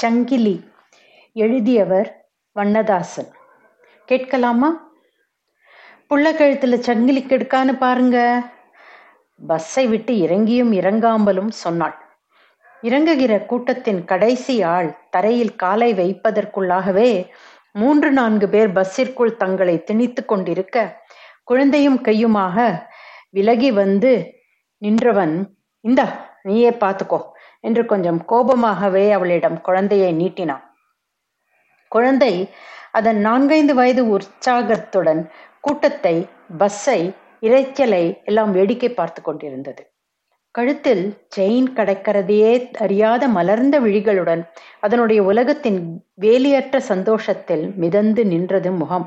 சங்கிலி எழுதியவர் வண்ணதாசன். கேட்கலாமா? புள்ள கழுத்துல சங்கிலி கெடுக்கான்னு பாருங்க. பஸ்ஸை விட்டு இறங்கியும் இறங்காமலும் சொன்னாள். இறங்குகிற கூட்டத்தின் கடைசி ஆள் தரையில் காலை வைப்பதற்குள்ளாகவே மூன்று நான்கு பேர் பஸ்ஸிற்குள் தங்களை திணித்து கொண்டிருக்க குழந்தையும் கையுமாக விலகி வந்து நின்றவன் இந்தா நீயே பார்த்துக்கோ. என்று கொஞ்சம் கோபமாகவே அவளிடம் குழந்தையை நீட்டினான். குழந்தை அதன் நான்கைந்து வயது உற்சாகத்துடன் கூட்டத்தை பஸ்ஸை இறைச்சலை எல்லாம் வேடிக்கை பார்த்து கொண்டிருந்தது. கழுத்தில் செயின் கடக்கிறதையே அறியாத மலர்ந்த விழிகளுடன் அதனுடைய உலகத்தின் வேலியற்ற சந்தோஷத்தில் மிதந்து நின்றது முகம்.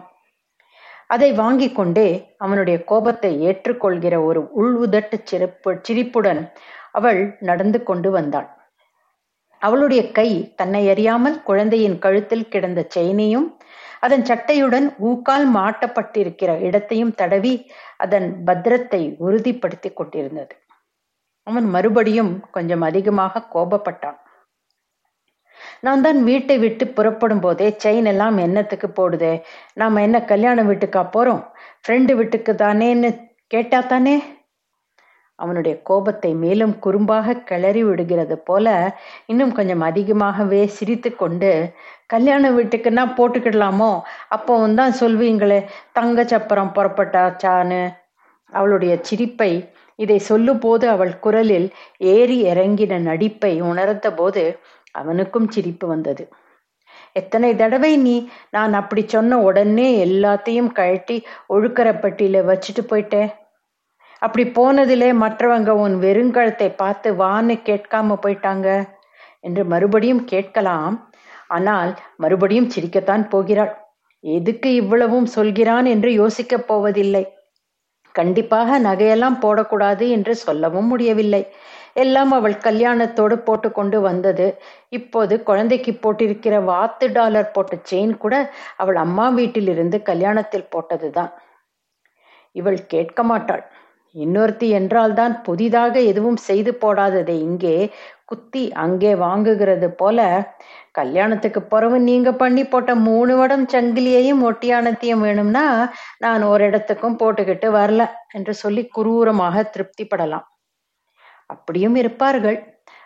அதை வாங்கி கொண்டே அவனுடைய கோபத்தை ஏற்றுக்கொள்கிற ஒரு உள்வுதட்டு சிரிப்பு சிரிப்புடன் அவள் நடந்து கொண்டு வந்தாள். அவளுடைய கை தன்னை அறியாமல் குழந்தையின் கழுத்தில் கிடந்த செயினையும் அதன் சட்டையுடன் ஊக்கால் மாட்டப்பட்டிருக்கிற இடத்தையும் தடவி அதன் பத்திரத்தை உறுதிப்படுத்தி கொண்டிருந்தது. அவன் மறுபடியும் கொஞ்சம் அதிகமாக கோபப்பட்டான். நான் தான் வீட்டை விட்டு புறப்படும் போதே செயின் எல்லாம் என்னத்துக்கு போடுதே? நாம என்ன கல்யாண வீட்டுக்கா போறோம்? ஃப்ரெண்டு வீட்டுக்கு தானேன்னு கேட்டா தானே? அவனுடைய கோபத்தை மேலும் குறும்பாக கிளறி விடுகிறது போல இன்னும் கொஞ்சம் அதிகமாகவே சிரித்து கொண்டு கல்யாண வீட்டுக்குன்னா போட்டுக்கிடலாமோ? அப்போவும் தான் சொல்வீங்களே தங்க சப்பரம் புறப்பட்டாச்சான்னு? அவளுடைய சிரிப்பை இதை சொல்லும் போது அவள் குரலில் ஏறி இறங்கின நடிப்பை உணர்ந்த போது அவனுக்கும் சிரிப்பு வந்தது. எத்தனை தடவை நீ நான் அப்படி சொன்ன உடனே எல்லாத்தையும் கழட்டி ஒழுக்கரப்பட்டியில வச்சுட்டு போயிட்டேன் அப்படி போனதிலே மற்றவங்க உன் வெறுங்கழத்தை பார்த்து வான்னு கேட்காம போயிட்டாங்க? என்று மறுபடியும் கேட்கலாம். ஆனால் மறுபடியும் சிரிக்கத்தான் போகிறாள். எதுக்கு இவ்வளவும் சொல்கிறான்? என்று யோசிக்கப் போவதில்லை. கண்டிப்பாக நகையெல்லாம் போடக்கூடாது என்று சொல்லவும் முடியவில்லை. எல்லாம் அவள் கல்யாணத்தோடு போட்டுக்கொண்டு வந்தது. இப்போது குழந்தைக்கு போட்டிருக்கிற வாத்து டாலர் போட்ட செயின் கூட அவள் அம்மா வீட்டிலிருந்து கல்யாணத்தில் போட்டதுதான். இவள் கேட்க மாட்டாள். இன்னொருத்தி என்றால்தான் புதிதாக எதுவும் செய்து போடாததை இங்கே குத்தி அங்கே வாங்குகிறது போல. கல்யாணத்துக்கு பிறகு நீங்க பண்ணி போட்ட மூணு வடம் சங்கிலியையும் ஒட்டியானத்தையும் வேணும்னா நான் ஒரு இடத்துக்கும் போட்டுக்கிட்டு வரல என்று சொல்லி குரூரமாக திருப்திப்படலாம். அப்படியும் இருப்பார்கள்.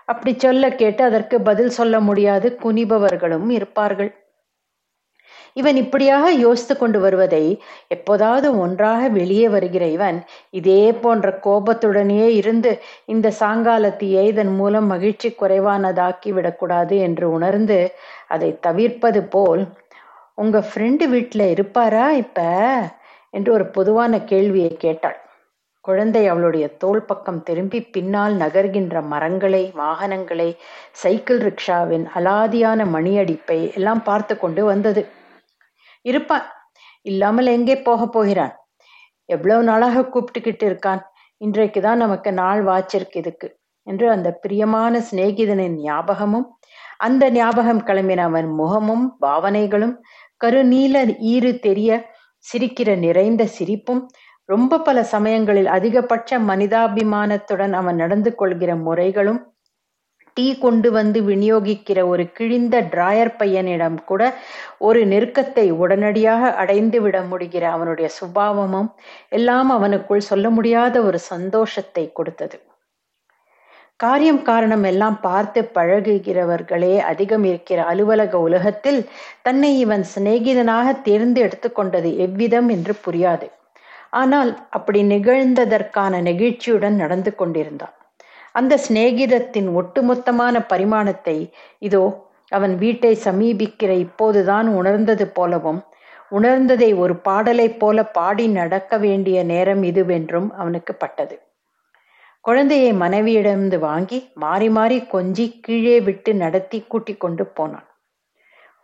அப்படி சொல்ல கேட்டு அதற்கு பதில் சொல்ல முடியாது. குனிபவர்களும் இருப்பார்கள். இவன் இப்படியாக யோசித்து கொண்டு வருவதை எப்போதாவது ஒன்றாக வெளியே வருகிற இவன் இதே போன்ற கோபத்துடனே இருந்து இந்த சாங்காலத்தையே இதன் மூலம் மகிழ்ச்சி குறைவானதாக்கி விடக்கூடாது என்று உணர்ந்து அதை தவிர்ப்பது போல் உங்க ஃப்ரெண்டு வீட்டில் இருப்பாரா இப்ப? என்று ஒரு பொதுவான கேள்வியை கேட்டாள். குழந்தை அவளுடைய தோல் பக்கம் திரும்பி பின்னால் நகர்கின்ற மரங்களை வாகனங்களை சைக்கிள் ரிக்ஷாவின் அலாதியான மணியடிப்பை எல்லாம் பார்த்து கொண்டு வந்தது. இருப்பான். இல்லாமல் எங்கே போக போகிறான்? எவ்வளவு நாளாக கூப்பிட்டுக்கிட்டு இருக்கான்? இன்றைக்கு தான் நமக்கு நாள் வாச்சிருக்கு இதுக்கு என்று அந்த பிரியமான சிநேகிதனின் ஞாபகமும் அந்த ஞாபகம் கிளம்பின அவன் முகமும் பாவனைகளும் கருநீல ஈறு தெரிய சிரிக்கிற நிறைந்த சிரிப்பும் ரொம்ப பல சமயங்களில் அதிகபட்ச மனிதாபிமானத்துடன் அவன் நடந்து கொள்கிற முறைகளும் டீ கொண்டு வந்து விநியோகிக்கிற ஒரு கிழிந்த டிராயர் பையனிடம் கூட ஒரு நெருக்கத்தை உடனடியாக அடைந்து விட முடிகிற அவனுடைய சுபாவமும் எல்லாம் அவனுக்குள் சொல்ல முடியாத ஒரு சந்தோஷத்தை கொடுத்தது. காரியம் காரணம் எல்லாம் பார்த்து பழகுகிறவர்களே அதிகம் இருக்கிற அலுவலக உலகத்தில் தன்னை இவன் சிநேகிதனாக தேர்ந்து எடுத்துக்கொண்டது எவ்விதம் என்று புரியாது. ஆனால் அப்படி நிகழ்ந்ததற்கான நெகிழ்ச்சியுடன் நடந்து கொண்டிருந்தான். அந்த சிநேகிதத்தின் ஒட்டுமொத்தமான பரிமாணத்தை இதோ அவன் வீட்டை சமீபிக்கிற இப்போதுதான் உணர்ந்தது போலவும் உணர்ந்ததை ஒரு பாடலைப் போல பாடி நடக்க வேண்டிய நேரம் இதுவென்றும் அவனுக்கு பட்டது. குழந்தையை மனைவியிடமிருந்து வாங்கி மாறி மாறி கொஞ்சி கீழே விட்டு நடத்தி கூட்டிக் கொண்டு போனான்.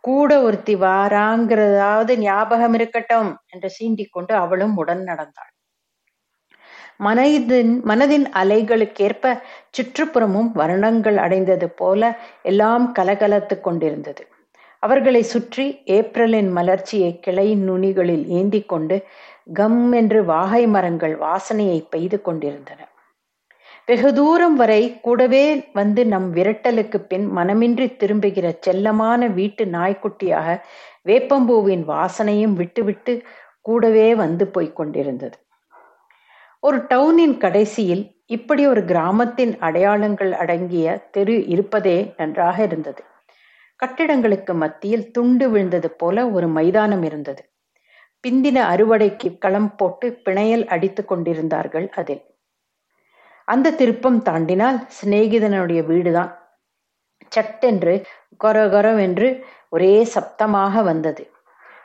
கூட ஒருத்தி வாராங்கிறதாவது ஞாபகம் இருக்கட்டும் என்று சீண்டிக் கொண்டு அவளும் உடன் நடந்தாள். மனதின் மனதின் அலைகளுக்கேற்ப சுற்றுப்புறமும் வர்ணங்கள் அடைந்தது போல எல்லாம் கலகலத்து கொண்டிருந்தது. அவர்களை சுற்றி ஏப்ரலின் மலர்ச்சியை கிளையின் நுனிகளில் ஏந்தி கொண்டு கம் என்று வாகை மரங்கள் வாசனையை பெய்து கொண்டிருந்தன. வெகு தூரம் வரை கூடவே வந்து நம் விரட்டலுக்கு பின் மனமின்றி திரும்புகிற செல்லமான வீட்டு நாய்க்குட்டியாக வேப்பம்பூவின் வாசனையும் விட்டுவிட்டு கூடவே வந்து போய்க் கொண்டிருந்தது. ஒரு டவுனின் கடைசியில் இப்படி ஒரு கிராமத்தின் அடையாளங்கள் அடங்கிய தெரு இருப்பதே நன்றாக இருந்தது. கட்டிடங்களுக்கு மத்தியில் துண்டு விழுந்தது போல ஒரு மைதானம் இருந்தது. பிந்தின அறுவடைக்கு களம் போட்டு பிணையல் அடித்து கொண்டிருந்தார்கள் அதில். அந்த திருப்பம் தாண்டினால் சிநேகிதனுடைய வீடுதான். சட்டென்று கொரகொரவென்று ஒரே சப்தமாக வந்தது.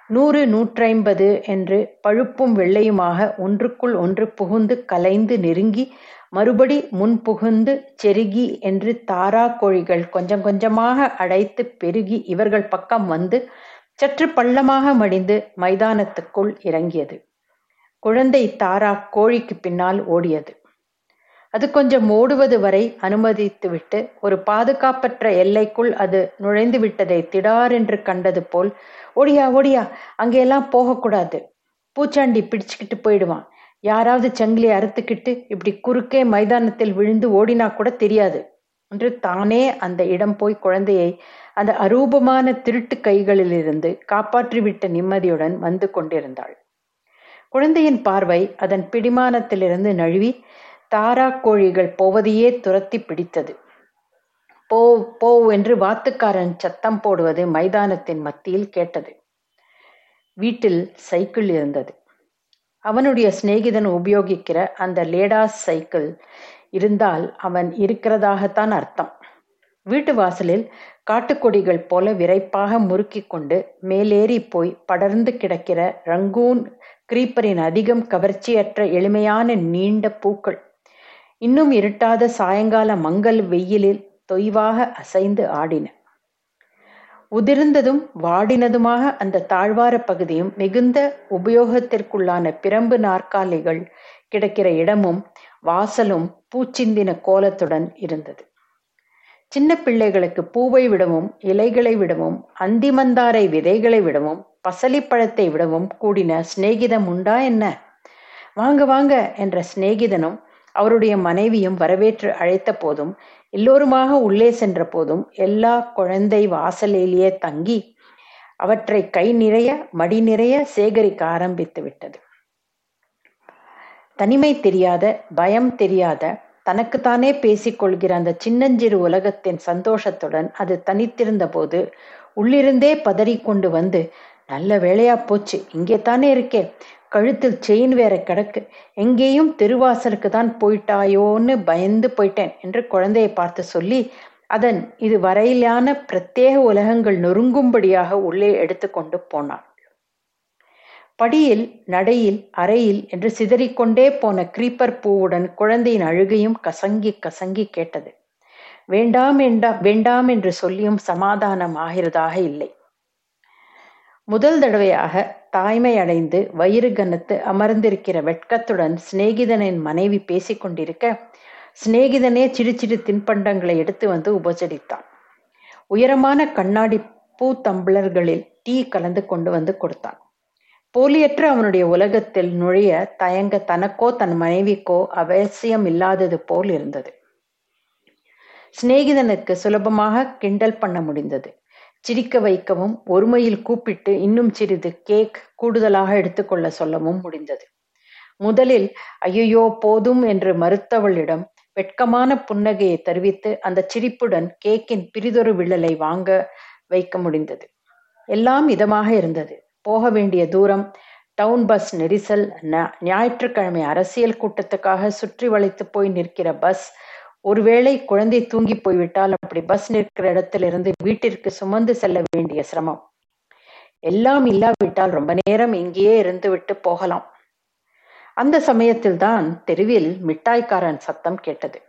நூறு நூற்றைம்பது என்று பழுப்பும் வெள்ளையுமாக ஒன்றுக்குள் ஒன்று புகுந்து கலைந்து நெருங்கி மறுபடி முன் புகுந்து செருகி என்று தாரா கோழிகள் கொஞ்சம் கொஞ்சமாக அடைத்து பெருகி இவர்கள் பக்கம் வந்து சற்று பள்ளமாக மடிந்து மைதானத்துக்குள் இறங்கியது. குழந்தை தாரா கோழிக்கு பின்னால் ஓடியது. அது கொஞ்சம் ஓடுவது வரை அனுமதித்துவிட்டு ஒரு பாதுகாப்பற்ற எல்லைக்குள் அது நுழைந்து விட்டதை திடாரென்று கண்டது போல் ஓடியா ஓடியா அங்கெல்லாம் போகக்கூடாது. பூச்சாண்டி பிடிச்சுக்கிட்டு போயிடுவான். யாராவது சங்கிலி அறுத்துக்கிட்டு இப்படி குறுக்கே மைதானத்தில் விழுந்து ஓடினா கூட தெரியாது. என்று தானே அந்த இடம் போய் குழந்தையை அந்த அரூபமான திருட்டு கைகளிலிருந்து காப்பாற்றிவிட்ட நிம்மதியுடன் வந்து கொண்டிருந்தாள். குழந்தையின் பார்வை அதன் பிடிமானத்திலிருந்து நழுவி தாரா கோழிகள் போவதையே துரத்தி பிடித்தது. போ போ என்று வாத்துக்காரன் சத்தம் போடுவது மைதானத்தின் மத்தியில் கேட்டது. வீட்டில் சைக்கிள் இருந்தது. அவனுடைய சிநேகிதன் உபயோகிக்கிற அந்த லேடாஸ் சைக்கிள் இருந்தால் அவன் இருக்கிறதாகத்தான் அர்த்தம். வீட்டு வாசலில் காட்டுக்கொடிகள் போல விரைப்பாக முறுக்கி கொண்டு மேலேறி போய் படர்ந்து கிடக்கிற ரங்கூன் கிரீப்பரின் அதிகம் கவர்ச்சியற்ற எளிமையான நீண்ட பூக்கள். இன்னும் இருட்டாத சாயங்கால மங்கள் வெயிலில் தொய்வாக அசைந்து ஆடின. உதிர்ந்ததும் வாடினதுமாக அந்த தாழ்வார பகுதியும் மிகுந்த உபயோகத்திற்குள்ளான பிரம்பு நாற்காலிகள் கிடக்கிற இடமும் வாசலும் பூச்சிந்தின கோலத்துடன் இருந்தது. சின்ன பிள்ளைகளுக்கு பூவை விடவும் இலைகளை விடவும் அந்திமந்தாரை விதைகளை விடவும் பசலிப்பழத்தை விடவும் கூடின சிநேகிதம் உண்டா என்ன? வாங்க வாங்க என்ற சிநேகிதனும் அவருடைய மனைவியும் வரவேற்று அழைத்த போதும் எல்லோருமாக உள்ளே சென்ற போதும் எல்லா குழந்தை வாசலிலேயே தங்கி அவற்றை கை நிறைய மடி நிறைய சேகரிக்க ஆரம்பித்து விட்டது. தனிமை தெரியாத பயம் தெரியாத தனக்குத்தானே பேசிக்கொள்கிற அந்த சின்னஞ்சிறு உலகத்தின் சந்தோஷத்துடன் அது தனித்திருந்த போது உள்ளிருந்தே பதறிக்கொண்டு வந்து நல்ல வேலையா போச்சு இங்கே தானே இருக்கே கழுத்தில் செயின் வேற கிடக்கு. எங்கேயும் தெருவாசலுக்கு தான் போயிட்டாயோன்னு பயந்து போயிட்டேன் என்று குழந்தையை பார்த்து சொல்லி அதன் இது வரையிலான பிரத்யேக உலகங்கள் நொறுங்கும்படியாக உள்ளே எடுத்துக்கொண்டு போனான் படியில் நடையில் அறையில் என்று சிதறிக்கொண்டே போன கிரீப்பர் பூவுடன் குழந்தையின் அழுகையும் கசங்கி கசங்கி கேட்டது. வேண்டாம் வேண்டாம் வேண்டாம் என்று சொல்லியும் சமாதானம் ஆகிறதாக இல்லை. முதல் தடவையாக தாய்மை அடைந்து வயிறு கனத்து அமர்ந்திருக்கிற வெட்கத்துடன் சிநேகிதனின் மனைவி பேசிக்கொண்டிருக்க சிநேகிதனே சிறு சிறு தின்பண்டங்களை எடுத்து வந்து உபசரித்தான். உயரமான கண்ணாடி பூ தம்பளர்களில் டீ கலந்து கொண்டு வந்து கொடுத்தான். போலியற்ற அவனுடைய உலகத்தில் நுழைய தயங்க தனக்கோ தன் மனைவிக்கோ அவசியம் இல்லாதது போல் இருந்தது. சிநேகிதனுக்கு சுலபமாக கிண்டல் பண்ண முடிந்தது. சிரிக்க வைக்கவும் ஒருமையில் கூப்பிட்டு இன்னும் சிறிது கேக் கூடுதலாக எடுத்துக்கொள்ள சொல்லவும் முடிந்தது. முதலில் ஐயோ போதும் என்று மறுத்தவளிடம் வெட்கமான புன்னகையை தெரிவித்து அந்த சிரிப்புடன் கேக்கின் பிரிதொரு விழலை வாங்க வைக்க முடிந்தது. எல்லாம் இதமாக இருந்தது. போக வேண்டிய தூரம் டவுன் பஸ் நெரிசல் ஞாயிற்றுக்கிழமை அரசியல் கூட்டத்துக்காக சுற்றி வளைத்து போய் நிற்கிற பஸ் ஒருவேளை குழந்தை தூங்கி போய்விட்டால் அப்படி பஸ் நிற்கிற இடத்திலிருந்து வீட்டிற்கு சுமந்து செல்ல வேண்டிய சிரமம். எல்லாம் இல்லாவிட்டால் ரொம்ப நேரம் இங்கேயே இருந்து விட்டு போகலாம். அந்த சமயத்தில் தான் தெருவில் மிட்டாய்க்காரன் சத்தம் கேட்டது.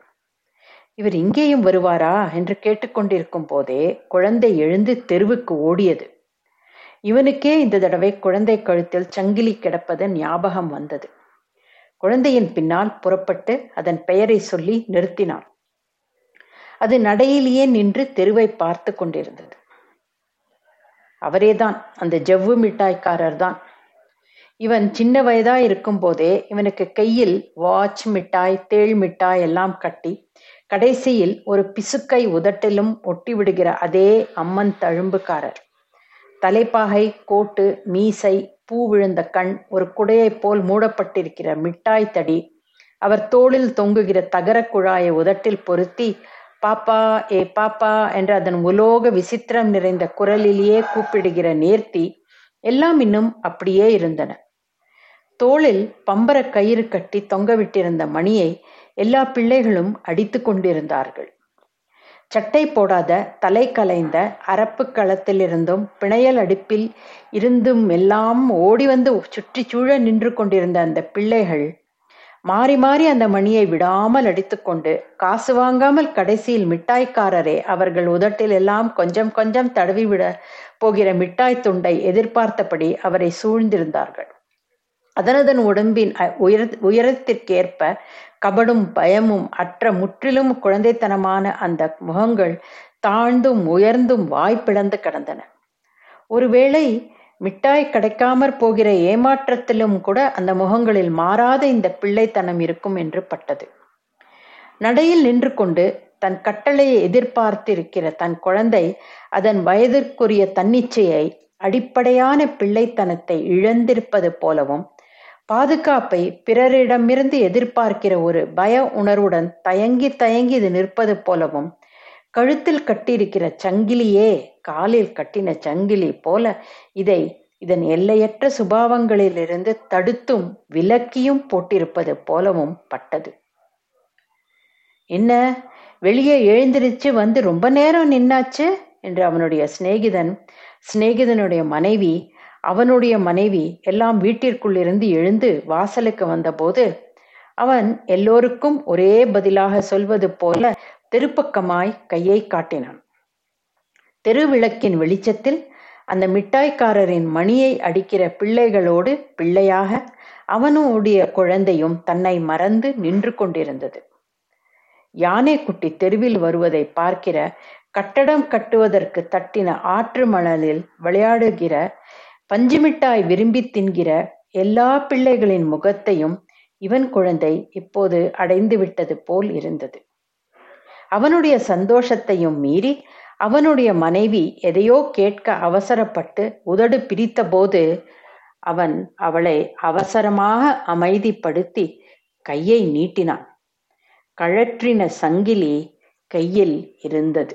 இவர் இங்கேயும் வருவாரா? என்று கேட்டுக்கொண்டிருக்கும் போதே குழந்தை எழுந்து தெருவுக்கு ஓடியது. இவனுக்கே இந்த தடவை குழந்தை கழுத்தில் சங்கிலி கிடப்பது ஞாபகம் வந்தது. குழந்தையின் பின்னால் புறப்பட்டு அதன் பெயரை சொல்லி நிறுத்தினான் அது நடையிலேயே நின்று தெருவை பார்த்து கொண்டிருந்தது. அவரேதான் அந்த ஜவ்வு மிட்டாய்க்காரர் தான். இவன் சின்ன வயதா இருக்கும் போதே இவனுக்கு கையில் வாட்ச் மிட்டாய் தேள் மிட்டாய் எல்லாம் கட்டி கடைசியில் ஒரு பிசுக்கை உதட்டிலும் ஒட்டி விடுகிற அதே அம்மன் தழும்புக்காரர். தலைப்பாகை கோட்டு மீசை பூ விழுந்த கண் ஒரு குடையைப் போல் மூடப்பட்டிருக்கிற மிட்டாய் தடி. அவர் தோளில் தொங்குகிற தகர குழாயை உதட்டில் பொருத்தி பாப்பா ஏ பாப்பா என்ற அதன் உலோக விசித்திரம் நிறைந்த குரலிலேயே கூப்பிடுகிற நேர்த்தி எல்லாம் இன்னும் அப்படியே இருந்தன. தோளில் பம்பர கயிறு கட்டி தொங்கவிட்டிருந்த மணியை எல்லா பிள்ளைகளும் அடித்து கொண்டிருந்தார்கள். சட்டை போடாத தலை கலைந்த அரப்பு களத்திலிருந்தும் பிணையல் அடுப்பில் இருந்தும் எல்லாம் ஓடி வந்து சுற்றி சூழ நின்று கொண்டிருந்த அந்த பிள்ளைகள் மாறி மாறி அந்த மணியை விடாமல் அடித்துக்கொண்டு காசு வாங்காமல் கடைசியில் மிட்டாய்க்காரரே அவர்கள் உதட்டில் எல்லாம் கொஞ்சம் கொஞ்சம் தடவிவிட போகிற மிட்டாய் துண்டை எதிர்பார்த்தபடி அவரை சூழ்ந்திருந்தார்கள். அதனதன் உடம்பின் உயர உயரத்திற்கேற்ப கபடும் பயமும் அற்ற முற்றிலும் குழந்தைத்தனமான அந்த முகங்கள் தாழ்ந்தும் உயர்ந்தும் வாய்ப்பிழந்து கிடந்தன. ஒருவேளை மிட்டாய் கிடைக்காமற் போகிற ஏமாற்றத்திலும் கூட அந்த முகங்களில் மாறாத இந்த பிள்ளைத்தனம் இருக்கும் என்று பட்டது. நடையில் நின்று கொண்டு தன் கட்டளையை எதிர்பார்த்திருக்கிற தன் குழந்தை அதன் வயதிற்குரிய தன்னிச்சையை அடிப்படையான பிள்ளைத்தனத்தை இழந்திருப்பது போலவும் பாதுகாப்பை பிறரிடமிருந்து எதிர்பார்க்கிற ஒரு பய உணர்வுடன் தயங்கி தயங்கி இது நிற்பது போலவும் கழுத்தில் கட்டியிருக்கிற சங்கிலியே காலில் கட்டின சங்கிலி போல இதை இதன் எல்லையற்ற சுபாவங்களிலிருந்து தடுத்தும் விலக்கியும் போட்டிருப்பது போலவும் பட்டது. என்ன? வெளியே எழுந்திருச்சு வந்து ரொம்ப நேரம் நின்னாச்சு? என்று அவனுடைய சிநேகிதன் சிநேகிதனுடைய மனைவி அவனுடைய மனைவி எல்லாம் வீட்டிற்குள்ளிருந்து எழுந்து வாசலுக்கு வந்தபோது அவன் எல்லோருக்கும் ஒரே பதிலாக சொல்வது போல தெருப்பக்கமாய் கையை காட்டினான். தெருவிளக்கின் வெளிச்சத்தில் அந்த மிட்டாய்க்காரரின் மணியை அடிக்கிற பிள்ளைகளோடு பிள்ளையாக அவனுடைய குழந்தையும் தன்னை மறந்து நின்று கொண்டிருந்தது. யானைக்குட்டி தெருவில் வருவதை பார்க்கிற கட்டடம் கட்டுவதற்கு தட்டின ஆற்று மணலில் விளையாடுகிற பஞ்சுமிட்டாய் விரும்பி தின்கிற எல்லா பிள்ளைகளின் முகத்தையும் இவன் குழந்தை இப்போது அடைந்து விட்டது போல் இருந்தது. அவனுடைய சந்தோஷத்தையும் மீறி அவனுடைய மனைவி எதையோ கேட்க அவசரப்பட்டு உதடு பிரித்தபோது அவன் அவளை அவசரமாக அமைதிப்படுத்தி கையை நீட்டினான். கழற்றின சங்கிலி கையில் இருந்தது.